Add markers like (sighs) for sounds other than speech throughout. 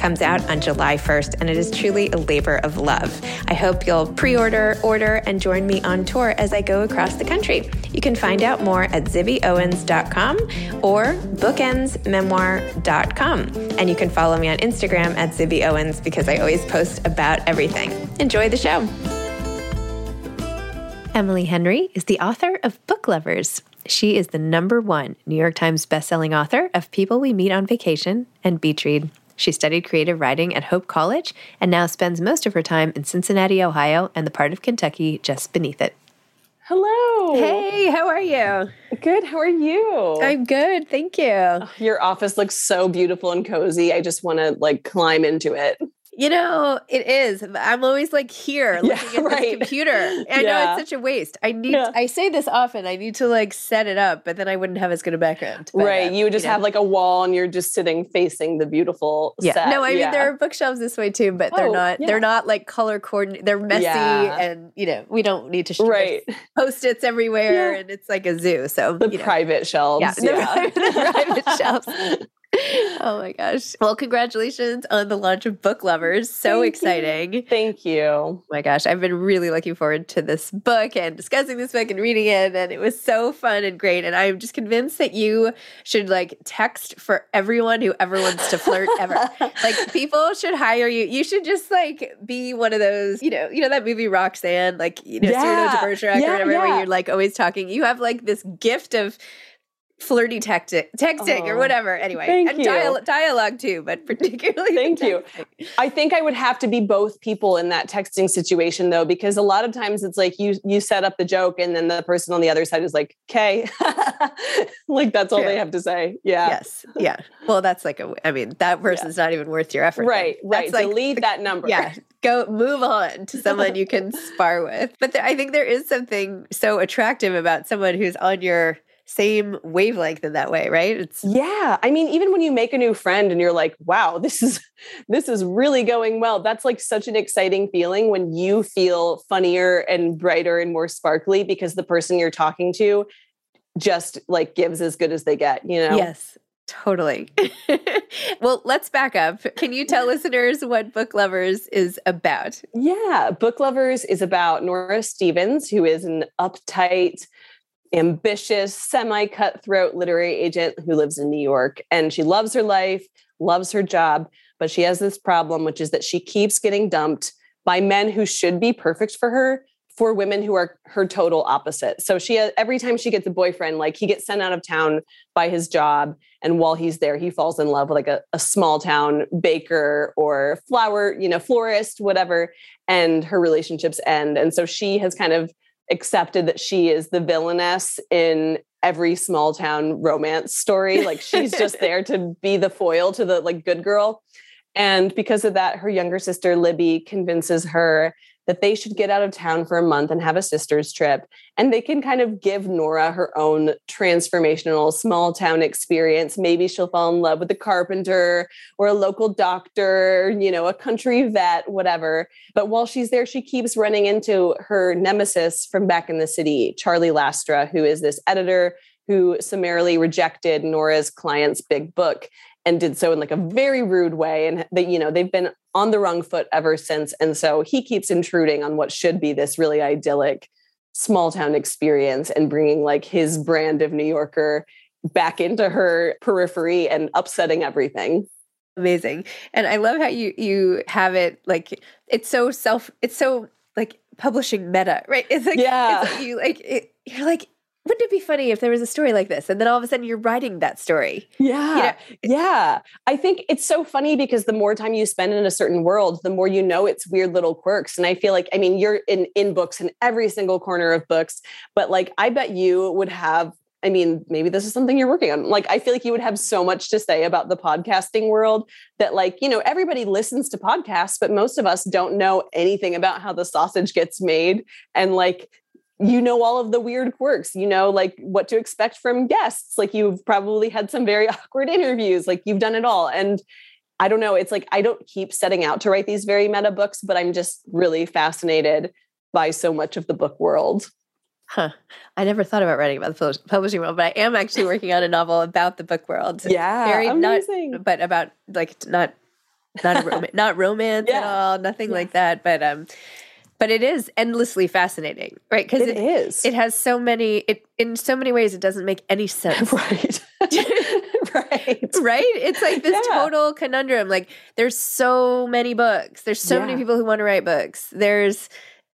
comes out on July 1st, and it is truly a labor of love. I hope you'll pre order, order, and join me on tour as I go across the country. You can find out more at zibbyowens.com or bookendsmemoir.com. And you can follow me on Instagram at zibbyowens because I always post about everything. Enjoy the show. Emily Henry is the author of Book Lovers. She is the number one New York Times bestselling author of People We Meet on Vacation and Beach Read. She studied creative writing at Hope College and now spends most of her time in Cincinnati, Ohio, and the part of Kentucky just beneath it. Hello. Hey, how are you? Good. How are you? I'm good. Thank you. Your office looks so beautiful and cozy. I just want to like climb into it. You know, it is. I'm always like here looking Yeah, at right. this computer. (laughs) I know it's such a waste. I need Yeah. I say this often. I need to like set it up, but then I wouldn't have as good a background. Right. uh, You would just know. have like a wall and you're just sitting facing the beautiful Yeah. set. No, I mean there are bookshelves this way too, but they're Oh, not yeah. they're not like color coordinated. They're messy Yeah. and you know, we don't need to sh- Right. (laughs) post-its everywhere Yeah. and it's like a zoo. So The you know. private shelves. Yeah, the- the (laughs) private shelves. Oh my gosh. Well, congratulations on the launch of Book Lovers. So Thank exciting. You. Thank you. Oh my gosh. I've been really looking forward to this book and discussing this book and reading it. And it was so fun and great. And I'm just convinced that you should like text for everyone who ever wants to flirt ever. (laughs) like people should hire you. You should just like be one of those, you know, you know, that movie Roxanne, like, you know, yeah. Cyrano de Bergerac yeah, or whatever, yeah. where you're like always talking. You have like this gift of flirty tactic, texting oh, or whatever. Anyway, and dial- dialogue too, but (laughs) particularly. Thank you. I think I would have to be both people in that texting situation though, because a lot of times it's like you you set up the joke and then the person on the other side is like, "Okay," (laughs) like that's all True. they have to say. Yeah. Yes. Yeah. Well, that's like a. I mean, that person's yeah. not even worth your effort. Right. Then. Right. That's Delete like, that number. Yeah. Go move on to someone you can (laughs) spar with. But I think there is something so attractive about someone who's on your same wavelength in that way, right? It's Yeah. I mean, even when you make a new friend and you're like, wow, this is (laughs) this is really going well. That's like such an exciting feeling when you feel funnier and brighter and more sparkly because the person you're talking to just like gives as good as they get, you know? Yes. Totally. (laughs) well, let's back up. Can you tell (laughs) listeners what Book Lovers is about? Yeah, Book Lovers is about Nora Stevens, who is an uptight, ambitious, semi cutthroat literary agent who lives in New York. And she loves her life, loves her job, but she has this problem, which is that she keeps getting dumped by men who should be perfect for her for women who are her total opposite. So she uh, every time she gets a boyfriend, like he gets sent out of town by his job, and while he's there, he falls in love with like a, a small town baker or flower, you know, florist, whatever, and her relationships end. And so she has kind of accepted that she is the villainess in every small town romance story. Like she's just (laughs) there to be the foil to the like good girl. And because of that, her younger sister Libby convinces her that they should get out of town for a month and have a sister's trip. And they can kind of give Nora her own transformational small town experience. Maybe she'll fall in love with a carpenter or a local doctor, you know, a country vet, whatever. But while she's there, she keeps running into her nemesis from back in the city, Charlie Lastra, who is this editor who summarily rejected Nora's client's big book and did so in like a very rude way and that you know they've been on the wrong foot ever since and so he keeps intruding on what should be this really idyllic small town experience and bringing like his brand of new yorker back into her periphery and upsetting everything. Amazing. And i love how you you have it like it's so self it's so like publishing meta right? (laughs) It's like yeah. it's like you like it, you're like wouldn't it be funny if there was a story like this and then all of a sudden you're writing that story yeah you know? yeah i think it's so funny because the more time you spend in a certain world the more you know its weird little quirks and i feel like i mean you're in in books in every single corner of books but like i bet you would have I mean, maybe this is something you're working on. Like, I feel like you would have so much to say about the podcasting world that, like, you know, everybody listens to podcasts, but most of us don't know anything about how the sausage gets made. And, like, you know all of the weird quirks you know like what to expect from guests like you've probably had some very (laughs) awkward interviews like you've done it all and i don't know it's like i don't keep setting out to write these very meta books but i'm just really fascinated by so much of the book world Huh. I never thought about writing about the publishing world, but I am actually working on a novel about the book world. (laughs) Yeah, very amazing. not, but about like not not rom- (laughs) not romance yeah. at all, nothing yeah. like that. But um, but it is endlessly fascinating, right? Because it, it is. It has so many. It in so many ways, it doesn't make any sense. (laughs) right. (laughs) right. Right. It's like this yeah. total conundrum. Like there's so many books. There's so yeah. many people who want to write books. There's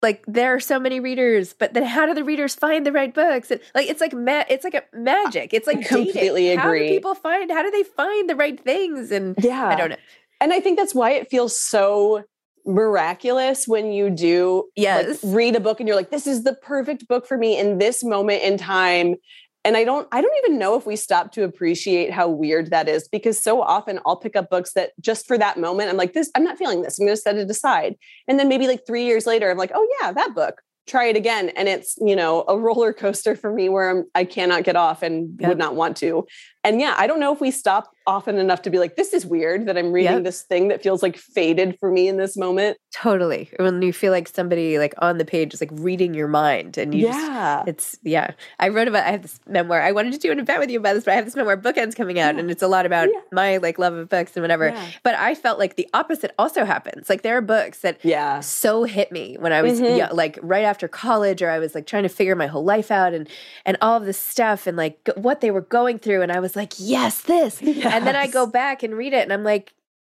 like there are so many readers, but then how do the readers find the right books? And, like it's like ma- it's like a magic. It's like I completely dating. agree. How do people find? How do they find the right things? And yeah, I don't know. And I think that's why it feels so miraculous when you do yes. like, read a book and you're like this is the perfect book for me in this moment in time. And i don't i don't even know if we stop to appreciate how weird that is because so often i'll pick up books that just for that moment i'm like this i'm not feeling this i'm going to set it aside. And then maybe like 3 years later i'm like oh yeah that book try it again. And it's you know a roller coaster for me where I'm, i cannot get off and would not want to And yeah, I don't know if we stop often enough to be like, this is weird that I'm reading yep. this thing that feels like fated for me in this moment. Totally. When you feel like somebody like on the page is like reading your mind and you yeah. Just, it's yeah. I wrote about I have this memoir. I wanted to do an event with you about this, but I have this memoir bookends coming out yeah. and it's a lot about yeah. my like love of books and whatever. But I felt like the opposite also happens. Like there are books that yeah so hit me when I was mm-hmm. young, like right after college or I was like trying to figure my whole life out and and all of this stuff and like what they were going through and I was like, yes, this. Yes. And then I go back and read it and I'm like,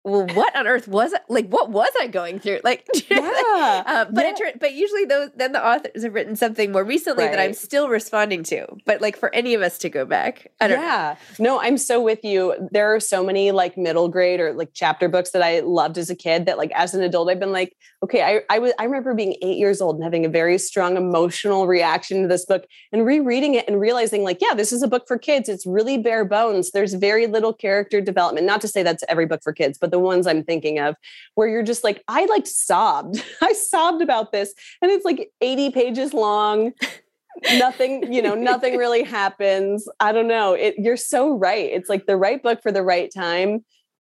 well, what on earth was it? Like, what was I going through? (laughs) Like, (laughs) yeah, uh, but yeah. it, but usually those then the authors have written something more recently right. that I'm still responding to. But like for any of us to go back, I don't yeah. Know. No, I'm so with you. There are so many like middle grade or like chapter books that I loved as a kid that like as an adult I've been like, okay, I I was I remember being eight years old and having a very strong emotional reaction to this book and rereading it and realizing like, yeah, this is a book for kids. It's really bare bones. There's very little character development. Not to say that's every book for kids, but the ones I'm thinking of where you're just like, I like sobbed. (laughs) I sobbed about this. And it's like 80 pages long. nothing, you know, nothing really (laughs) happens. I don't know. It you're so right. It's like the right book for the right time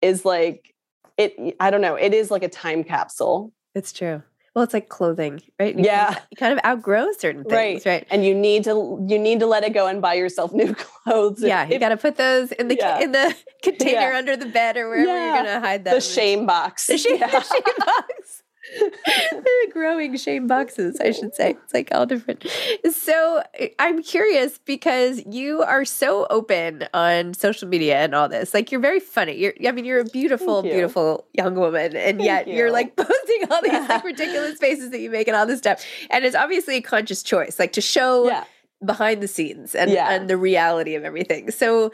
is like it I don't know. It is like a time capsule. It's true. Well, it's like clothing, right? You yeah, you kind of outgrow certain things, right? right? And you need to you need to let it go and buy yourself new (laughs) clothes. Yeah, you got to put those in the yeah. in the (laughs) container yeah. under the bed or wherever yeah. you're going to hide them. The shame box. The shame, the shame (laughs) box. (laughs) growing shame boxes, I should say. It's like all different. So I'm curious because you are so open on social media and all this. Like you're very funny. You're I mean, you're a beautiful, you. beautiful young woman. And Thank yet you. are like (laughs) posting all these like (laughs) ridiculous faces that you make and all this stuff. And it's obviously a conscious choice, like to show yeah. behind the scenes and, yeah. and the reality of everything. So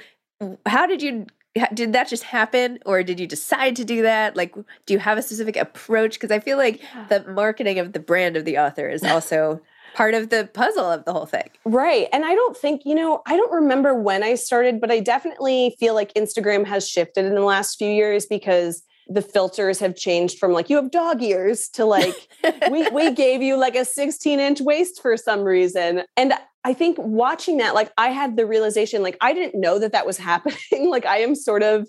how did you did that just happen or did you decide to do that? Like do you have a specific approach? Because i feel like the marketing of the brand of the author is also (laughs) part of the puzzle of the whole thing. Right and i don't think you know i don't remember when i started but i definitely feel like instagram has shifted in the last few years because the filters have changed from like you have dog ears to like we we (laughs) gave you like a 16 inch waist for some reason. And I think watching that, like I had the realization, like I didn't know that that was (laughs) happening. like I am sort of,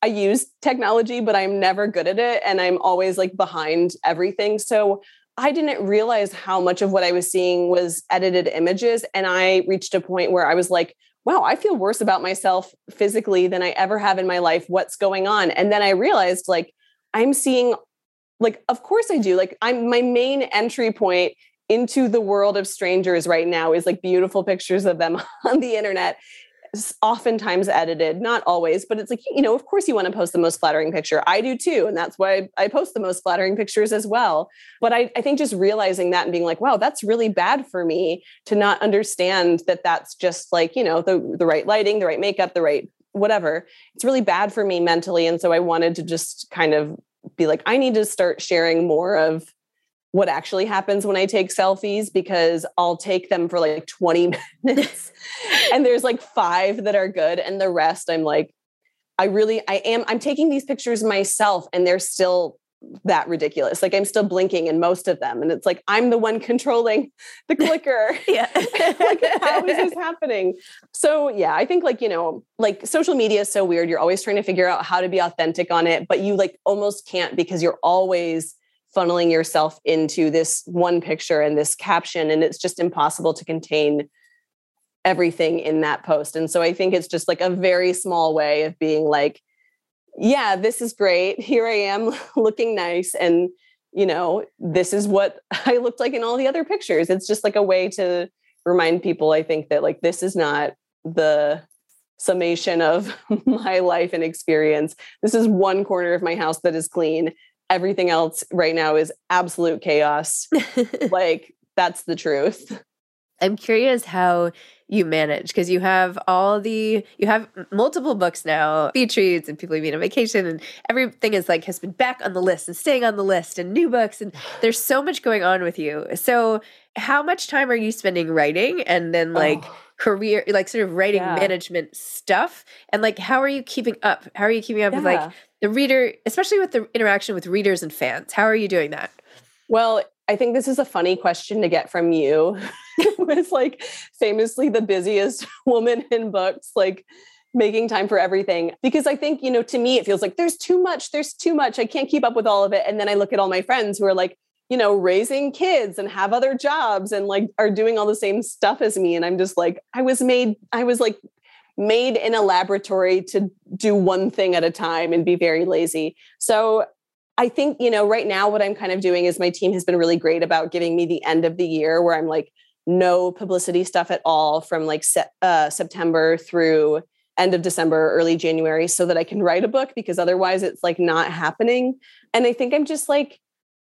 I use technology, but I'm never good at it. And I'm always like behind everything. So I didn't realize how much of what I was seeing was edited images. And I reached a point where I was like, wow, I feel worse about myself physically than I ever have in my life. What's going on? And then I realized like I'm seeing like of course I do. Like I'm my main entry point into the world of strangers right now is like beautiful pictures of them (laughs) on the internet oftentimes edited not always but it's like you know of course you want to post the most flattering picture. I do too and that's why i post the most flattering pictures as well. But I, I think just realizing that and being like wow that's really bad for me to not understand that that's just like you know the, the right lighting the right makeup the right whatever it's really bad for me mentally and so i wanted to just kind of be like i need to start sharing more of what actually happens when I take selfies because I'll take them for like 20 (laughs) minutes (laughs) and there's like five that are good and the rest I'm like I really I am I'm taking these pictures myself and they're still that ridiculous. Like I'm still blinking in most of them and it's like I'm the one (laughs) controlling the clicker. yeah. like how is this happening? So yeah, I think like, you know, like social media is so weird. You're always trying to figure out how to be authentic on it, but you like almost can't because you're always funneling yourself into this one picture and this caption and it's just impossible to contain everything in that post. And so i think it's just like a very small way of being like yeah this is great. Here i am (laughs) looking nice and you know this is what (laughs) i looked like in all the other pictures. It's just like a way to remind people i think that like this is not the summation of (laughs) my life and experience. This is one corner of my house that is clean everything else right now is absolute chaos. (laughs) like that's the truth. I'm curious how you manage because you have all the you have multiple books now, beach reads and people you meet on vacation, and everything is like has been back on the list and staying on the list and new books, and (sighs) there's so much going on with you. So, how much time are you spending writing, and then like? Oh career like sort of writing yeah. management stuff and like how are you keeping up how are you keeping up yeah. with like the reader especially with the interaction with readers and fans how are you doing that well i think this is a funny question to get from you (laughs) it's like famously the busiest (laughs) woman in books like making time for everything because I think, you know, to me, it feels like there's too much, there's too much. I can't keep up with all of it. And then I look at all my friends who are like, you know, raising kids and have other jobs and like are doing all the same stuff as me. And I'm just like, I was made, I was like made in a laboratory to do one thing at a time and be very lazy. So I think, you know, right now what I'm kind of doing is my team has been really great about giving me the end of the year where I'm like, no publicity stuff at all from like uh, September through end of December, early January, so that I can write a book because otherwise it's like not happening. And I think I'm just like,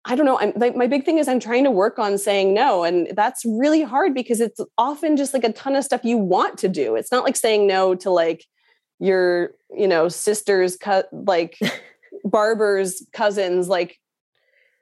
I don't know. I'm like my big thing is I'm trying to work on saying no. And that's really hard because it's often just like a ton of stuff you want to do. It's not like saying no to like your, you know, sister's cut like (laughs) barber's cousins, like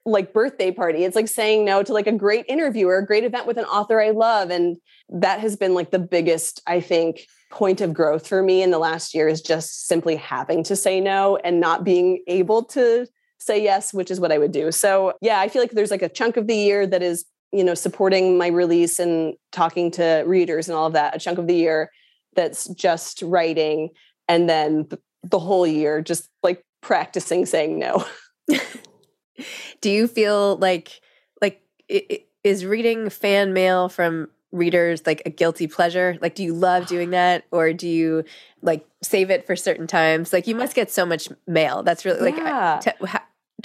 like birthday party. It's like saying no to like a great interview or a great event with an author I love. And that has been like the biggest, I think, point of growth for me in the last year is just simply having to say no and not being able to say yes, which is what I would do. So yeah, I feel like there's like a chunk of the year that is, you know, supporting my release and talking to readers and all of that, a chunk of the year that's just writing. And then the whole year just like practicing saying no. (laughs) Do you feel like like is reading fan mail from readers like a guilty pleasure? Like do you love doing that or do you like save it for certain times? Like you must get so much mail. That's really like yeah.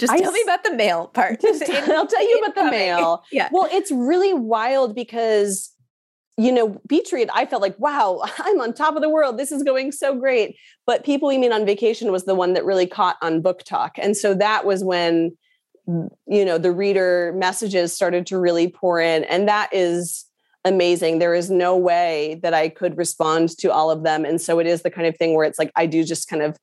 Just tell me about the mail part. (laughs) Just, (laughs) I'll tell you about the mail. (laughs) Yeah. Well, it's really wild because you know, Beach Read, I felt like, wow, I'm on top of the world. This is going so great. But People We Meet on Vacation was the one that really caught on BookTok. And so that was when mm, you know the reader messages started to really pour in and that is amazing there is no way that i could respond to all of them and so it is the kind of thing where it's like i do just kind of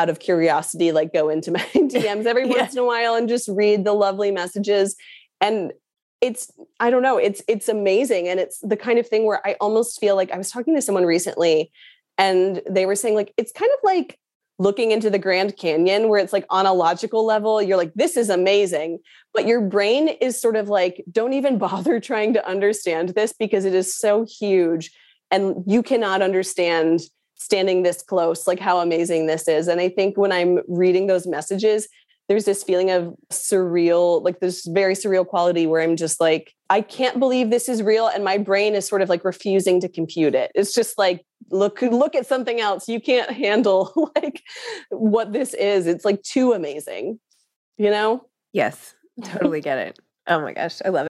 out of curiosity like go into my (laughs) dms every yeah. once in a while and just read the lovely messages and it's i don't know it's it's amazing and it's the kind of thing where i almost feel like i was talking to someone recently and they were saying like it's kind of like looking into the Grand Canyon where it's like on a logical level, you're like, this is amazing. But your brain is sort of like, don't even (laughs) bother trying to understand this because it is so huge. And you cannot understand standing this close, like how amazing this is. And I think when I'm reading those messages, there's this feeling of surreal, like this very surreal quality where I'm just like, I can't believe this is real. And my brain is sort of like refusing to compute it. It's just like, look, look at something else. You can't (laughs) handle like what this is. It's like too amazing, you know? Yes, (laughs) totally get it. Oh my gosh, I love it.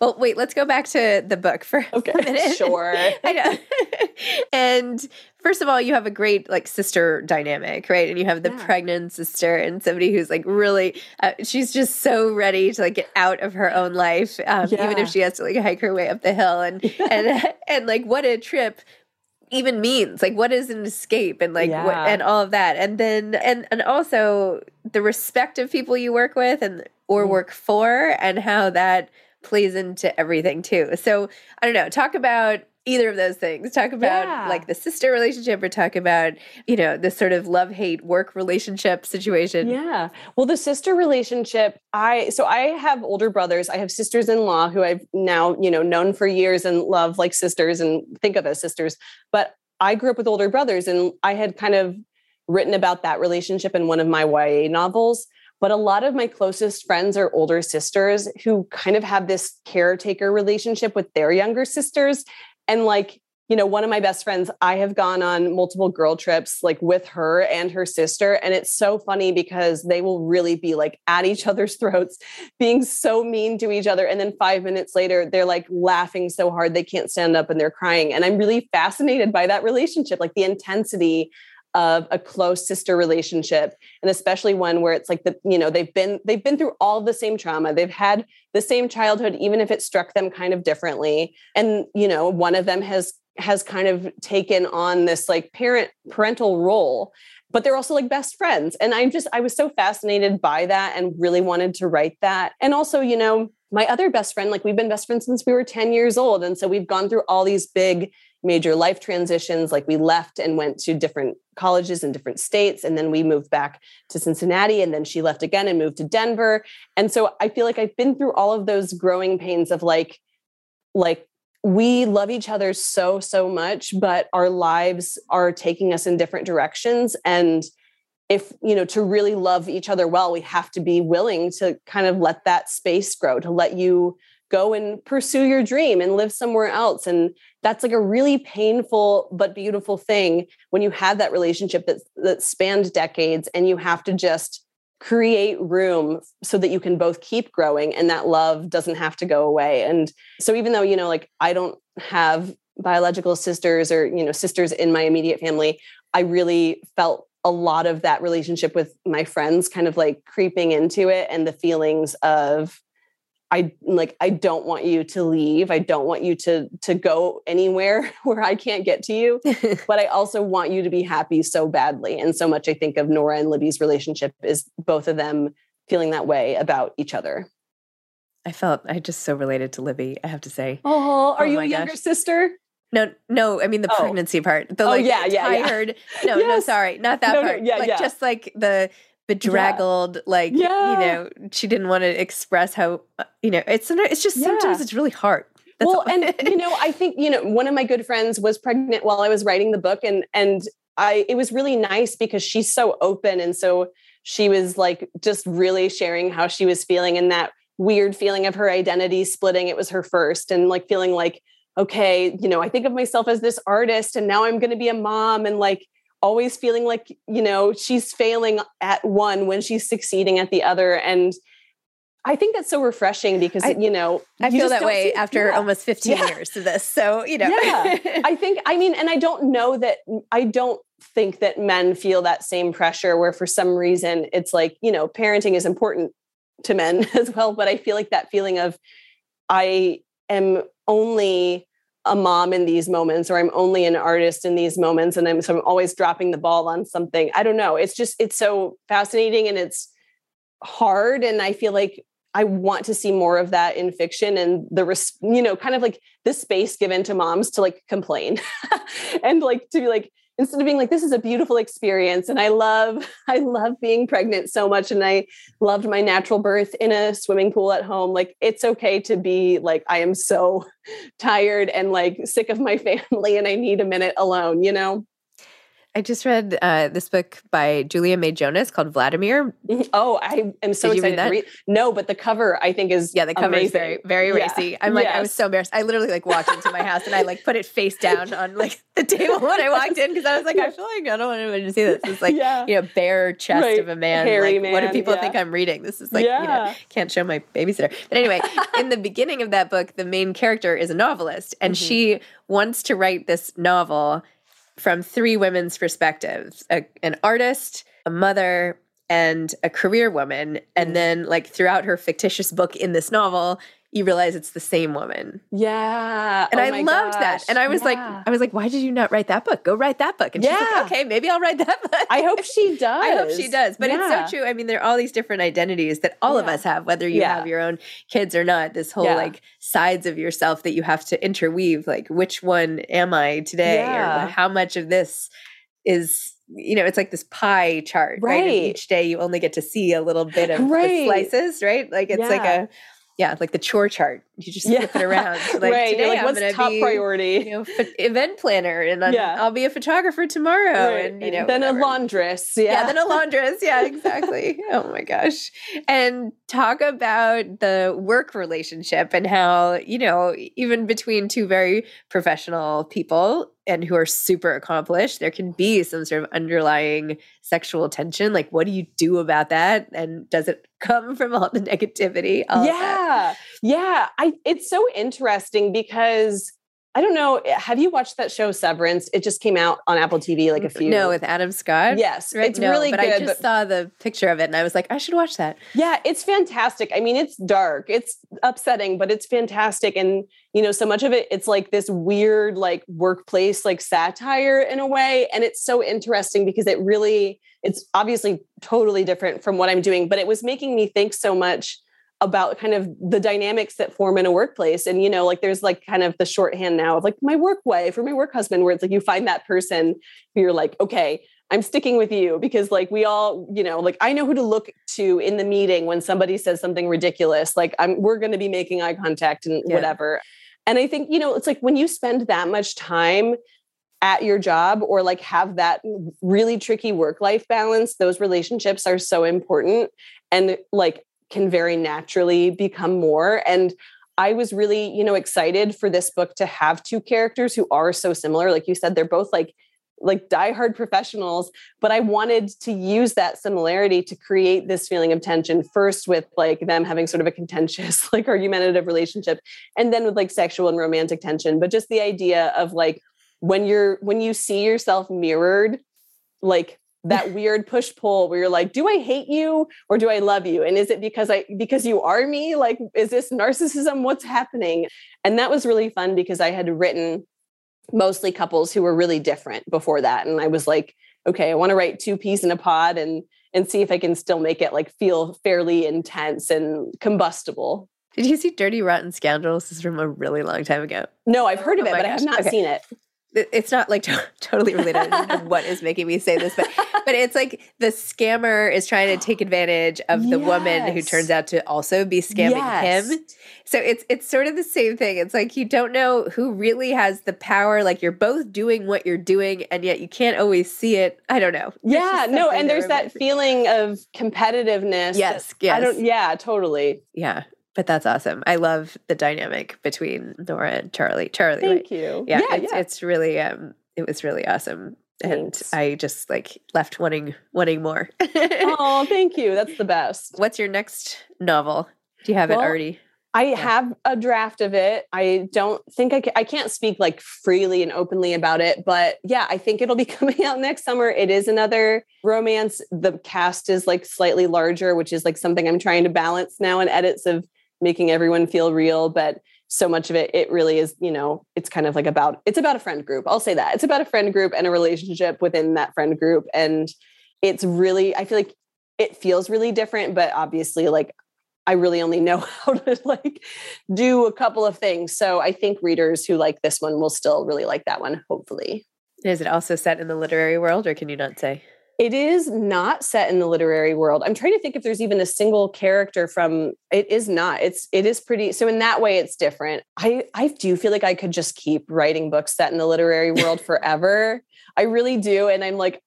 Well, wait, let's go back to the book for (laughs) okay, a minute. Sure. (laughs) I know. (laughs) and first of all, you have a great like sister dynamic, right? And you have the yeah. pregnant sister and somebody who's like really, uh, she's just so ready to like get out of her own life, um, yeah. even if she has to like hike her way up the hill. And and and like what a trip even means like what is an escape and like yeah. what and all of that and then and and also the respect of people you work with and or mm. work for and how that plays into everything too. So I don't know. Talk about either of those things. Talk about Yeah. like the sister relationship, or talk about you know this sort of love hate work relationship situation. Yeah. Well, the sister relationship, I so I have older brothers. I have sisters-in-law who I've now, you know, known for years and love like sisters and think of as sisters. But I grew up with older brothers and I had kind of written about that relationship in one of my YA novels. But a lot of my closest friends are older sisters who kind of have this caretaker relationship with their younger sisters. And like, you know, one of my best friends, I have gone on multiple girl trips like with her and her sister. And it's so funny because they will really be like at each other's (laughs) throats, being so mean to each other. And then five minutes later, they're like laughing so hard they can't stand up and they're crying. And I'm really fascinated by that relationship, like the intensity of a close sister relationship and especially one where it's like the you know they've been they've been through all the same trauma. They've had the same childhood even if it struck them kind of differently. And you know one of them has has kind of taken on this like parent parental role but they're also like best friends. And i'm just i was so fascinated by that and really wanted to write that. And also you know my other best friend like we've been best friends since we were 10 years old. And so we've gone through all these big major life transitions like we left and went to different colleges in different states and then we moved back to Cincinnati and then she left again and moved to Denver. And so I feel like I've been through all of those growing pains of like like we love each other so so much but our lives are taking us in different directions. And if you know to really love each other well we have to be willing to kind of let that space grow to let you go and pursue your dream and live somewhere else. And that's like a really painful but beautiful thing when you have that relationship that that spanned decades and you have to just create room so that you can both keep growing and that love doesn't have to go away. And so even though you know like i don't have biological sisters or you know sisters in my immediate family i really felt a lot of that relationship with my friends kind of like creeping into it and the feelings of I like I don't want you to leave. I don't want you to to go anywhere (laughs) where I can't get to you. (laughs) but I also want you to be happy so badly. And so much I think of Nora and Libby's relationship is both of them feeling that way about each other. I felt I just so related to Libby. I have to say. Oh, are Oh you a younger gosh. sister? No, no. I mean the Oh. pregnancy part. The Oh, like yeah, yeah, yeah. tired. No, no. Yes. Sorry, not that No, no, part. yeah, like yeah. just like the bedraggled. Like Yeah. you know, she didn't want to express how uh, you know. It's it's just sometimes it's really hard. That's well, and (laughs) you know, I think you know one of my good friends was pregnant while I was writing the book, and and I it was really nice because she's so open, and so she was like just really sharing how she was feeling and that weird feeling of her identity splitting. It was her first, and like feeling like okay, you know, I think of myself as this artist, and now I'm going to be a mom, and like always feeling like you know she's failing at one when she's succeeding at the other, and. I think that's so refreshing because I- you know I you feel that way see- after yeah. almost 15 Yeah. years of this. So, you know. Yeah. (laughs) I think, I mean, and I don't know that, I don't think that men feel that same pressure where for some reason it's like, you know, parenting is important to men (laughs) as well. But I feel like that feeling of, I am only a mom in these moments, or I'm only an artist in these moments. And I'm, so I'm always dropping the ball on something. I don't know. It's just, it's so fascinating and it's hard. And I feel like I want to see more of that in fiction and the, you know, kind of like the space given to moms to like complain (laughs) and like to be like, instead of being like, this is a beautiful experience. And I love, (laughs) I love being pregnant so much. And I loved my natural birth in a swimming pool at home. Like, it's okay to be like, I am so (laughs) tired and like sick of my (laughs) family and I need a minute alone, you know? I just read uh, this book by Julia May Jonas called Vladimir. Oh, I am so Did you read excited to read. No, but the cover I think is Yeah, the cover is amazing. very, very Yeah. racy. I'm like, I was so embarrassed. I literally like walked into my house and I like put it face down on like (laughs) the table when I walked in because I was like, I feel like I don't want anyone to see this. It's like, Yeah. you know, bare chest Right. of a man. Hairy like, what do people yeah. think I'm reading? This is like, you know, can't show my babysitter. But anyway, (laughs) in the beginning of that book, the main character is a novelist and Mm-hmm. she wants to write this novel from three women's perspectives a, an artist, a mother, and a career woman. Mm. And then, like, throughout her fictitious book in this novel, you realize it's the same woman. Yeah. And Oh I loved that. And I was like, I was like, why did you not write that book? Go write that book. And she's like, okay, maybe I'll write that (laughs) book. I hope she does. (laughs) I hope she does. But Yeah. it's so true. I mean, there are all these different identities that all of us have, whether you Yeah. have your own kids or not. This whole Yeah. like sides of yourself that you have to interweave. Like, which one am I today? Yeah. Or how much of this is, you know, it's like this pie chart, right? And Right. each day you only get to see a little bit of the Right. slices, right? Like it's like a, yeah, like the chore chart. You just flip it around. (laughs) Like right. today like, I'm what's top be, priority? You know, event planner, and I'm, Yeah. I'll be a photographer tomorrow, Right. and you know, then whatever. a laundress. Yeah. Yeah, then a laundress. Yeah, (laughs) exactly. oh my gosh. And talk about the work relationship and how, you know, even between two very professional people and who are super accomplished, there can be some sort of underlying sexual tension. Like, what do you do about that? And does it come from all the negativity? All yeah. Yeah. I it's so interesting because I don't know. eh, Have you watched that show Severance? It just came out on Apple TV like a few. No, with Adam Scott. Yes, Right? it's No, really but good. I just but saw the picture of it and I was like, I should watch that. Yeah, it's fantastic. I mean, it's dark, it's upsetting, but it's fantastic. And, you know, so much of it, it's like this weird, like workplace, like satire in a way. And it's so interesting because it really, it's obviously totally different from what I'm doing, but it was making me think so much about kind of the dynamics that form in a workplace. And, you know, like there's like kind of the shorthand now of like my work wife or my work husband, where it's like you find that person who you're like, okay, I'm sticking with you because like we all, you know, like I know who to look to in the meeting when somebody says something ridiculous. Like I'm we're going to be making eye contact and Yeah. whatever. And I think, you know, it's like when you spend that much time at your job or like have that really tricky work life balance, those relationships are so important and like can very naturally become more and I was really, you know, excited for this book to have two characters who are so similar. Like you said, they're both like like diehard professionals, but I wanted to use that similarity to create this feeling of tension first with like them having sort of a contentious, (laughs) like argumentative relationship, and then with like sexual and romantic tension. But just the idea of like when you're when you see yourself mirrored, like that (laughs) weird push pull where you're like, do I hate you or do I love you? And is it because I because you are me? Like, is this narcissism? What's happening? And that was really fun because I had written mostly couples who were really different before that. And I was like, okay, I want to write two peas in a pod and and see if I can still make it like feel fairly intense and combustible. Did you see Dirty Rotten Scoundrels? This is from a really long time ago. No, I've heard of Oh it, but I have not Okay. seen it. It- It's not like (laughs) to- totally related. (laughs) I what is making me say this, but but it's like the scammer is trying to take advantage of the woman who turns out to also be scamming Yes. him. So it's it's sort of the same thing. It's like you don't know who really has the power. Like you're both doing what you're doing, and yet you can't always see it. I don't know. Yeah, no, and there's that feeling of competitiveness. Yes, that- I don't yes. yeah, totally. Yeah, but that's awesome. I love the dynamic between Nora and Charlie. Charlie? Thank you. yeah, yeah, it's, yeah. it's really um it was really awesome and i just like left wanting wanting more (laughs) oh, thank you. That's the best. what's your next novel do you have Well, it already I have a draft of it. I don't think I can, I can't speak like freely and openly about it, but yeah, I think it'll be (laughs) coming out next summer. It is another romance. The cast is like slightly larger, which is like something I'm trying to balance now in edits of making everyone feel real, but so much of it it really is, you know, it's kind of like about it's about a friend group. I'll say that. It's about a friend group and a relationship within that friend group and it's really I feel like it feels really different, but obviously like I really only know (laughs) how to like do a couple of things. So I think readers who like this one will still really like that one, hopefully. is it also set in the literary world or can you not say It is not set in the literary world. I'm trying to think if there's even a single character from it is not. It's it is pretty so in that way it's different. I I do feel like I could just keep writing books set in the literary world (laughs) forever. I really do and I'm like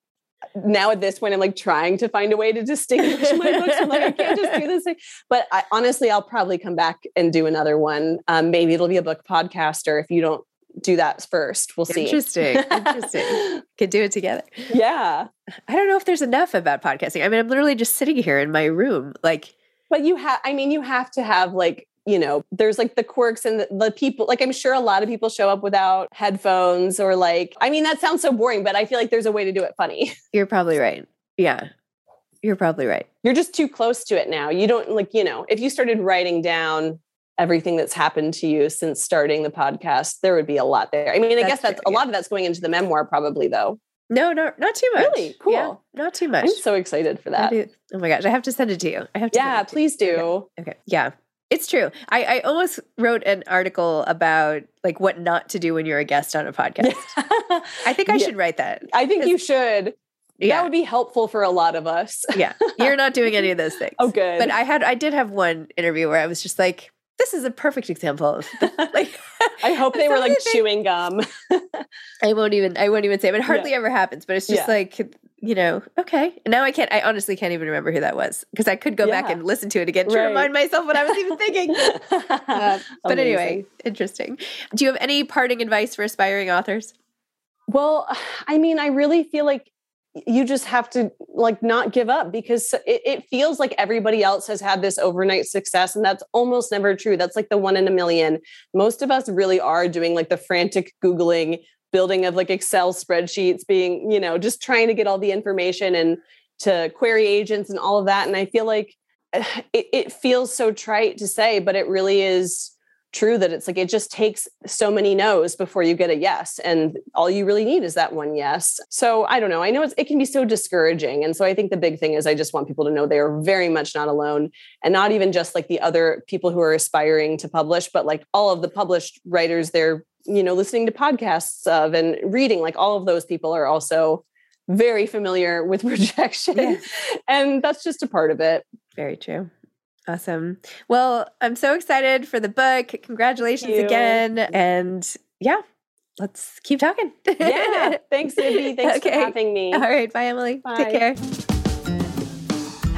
now at this point I'm like trying to find a way to distinguish my books. I'm like I can't just do this thing. (laughs) But I, honestly I'll probably come back and do another one. Um, maybe it'll be a book podcast or if you don't do that first, we'll see. interesting (laughs) interesting could do it together yeah. i don't know if there's enough about podcasting i mean i'm literally just sitting here in my room like But you have, I mean, you have to have like, you know, there's like the quirks and the, the people, like I'm sure a lot of people show up without headphones or like, I mean, that sounds so boring, but I feel like there's a way to do it funny. (laughs) you're probably right yeah you're probably right You're just too close to it now. You don't like, you know, if you started writing down everything that's happened to you since starting the podcast, there would be a lot there. I mean, I That's guess that's true, a lot of that's going into the memoir, probably though. No, no, not too much. Really? Cool. Yeah, not too much. I'm so excited for that. Oh my gosh, I have to send it to you. I have to. Yeah, it to you. please do. Okay. Yeah. It's true. I, I almost wrote an article about like what not to do when you're a guest on a podcast. (laughs) I think I Yeah. should write that. I think you should. Yeah. That would be helpful for a lot of us. yeah. You're not doing (laughs) any of those things. Oh, good. But I had I did have one interview where I was just like, this is a perfect example of (laughs) like I hope (laughs) they were like the chewing gum. I won't even I won't even say it. It hardly Yeah. ever happens, but it's just Yeah. like you know, okay. And now I can't I honestly can't even remember who that was because I could go back and listen to it again to Right. remind myself what I was even thinking. (laughs) Uh, but anyway, interesting. Do you have any parting advice for aspiring authors? Well, I mean, I really feel like you just have to like not give up because it, it feels like everybody else has had this overnight success and that's almost never true. That's like the one in a million. Most of us really are doing like the frantic googling building of like excel spreadsheets being you know just trying to get all the information and to query agents and all of that and i feel like (sighs) it, it feels so trite to say but it really is true that it's like it just takes so many no's before you get a yes and all you really need is that one yes so i don't know i know it's, it can be so discouraging and so i think the big thing is i just want people to know they are very much not alone and not even just like the other people who are aspiring to publish but like all of the published writers they're you know listening to podcasts of and reading like all of those people are also very familiar with (laughs) rejection Yeah. and that's just a part of it Very true. Awesome. Well, I'm so excited for the book. Congratulations again. And yeah, let's keep talking. yeah thanks Zibby. (laughs) thanks Okay. for having me All right. Bye, Emily. Bye. Take care.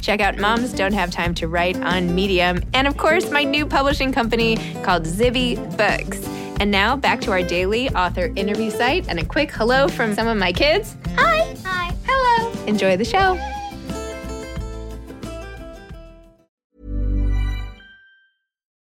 Check out Moms Don't Have Time to Write on Medium. And of course, my new publishing company called Zibby Books. And now back to our daily author interview site and a quick hello from some of my kids. Hi. Hi. Hello. Enjoy the show.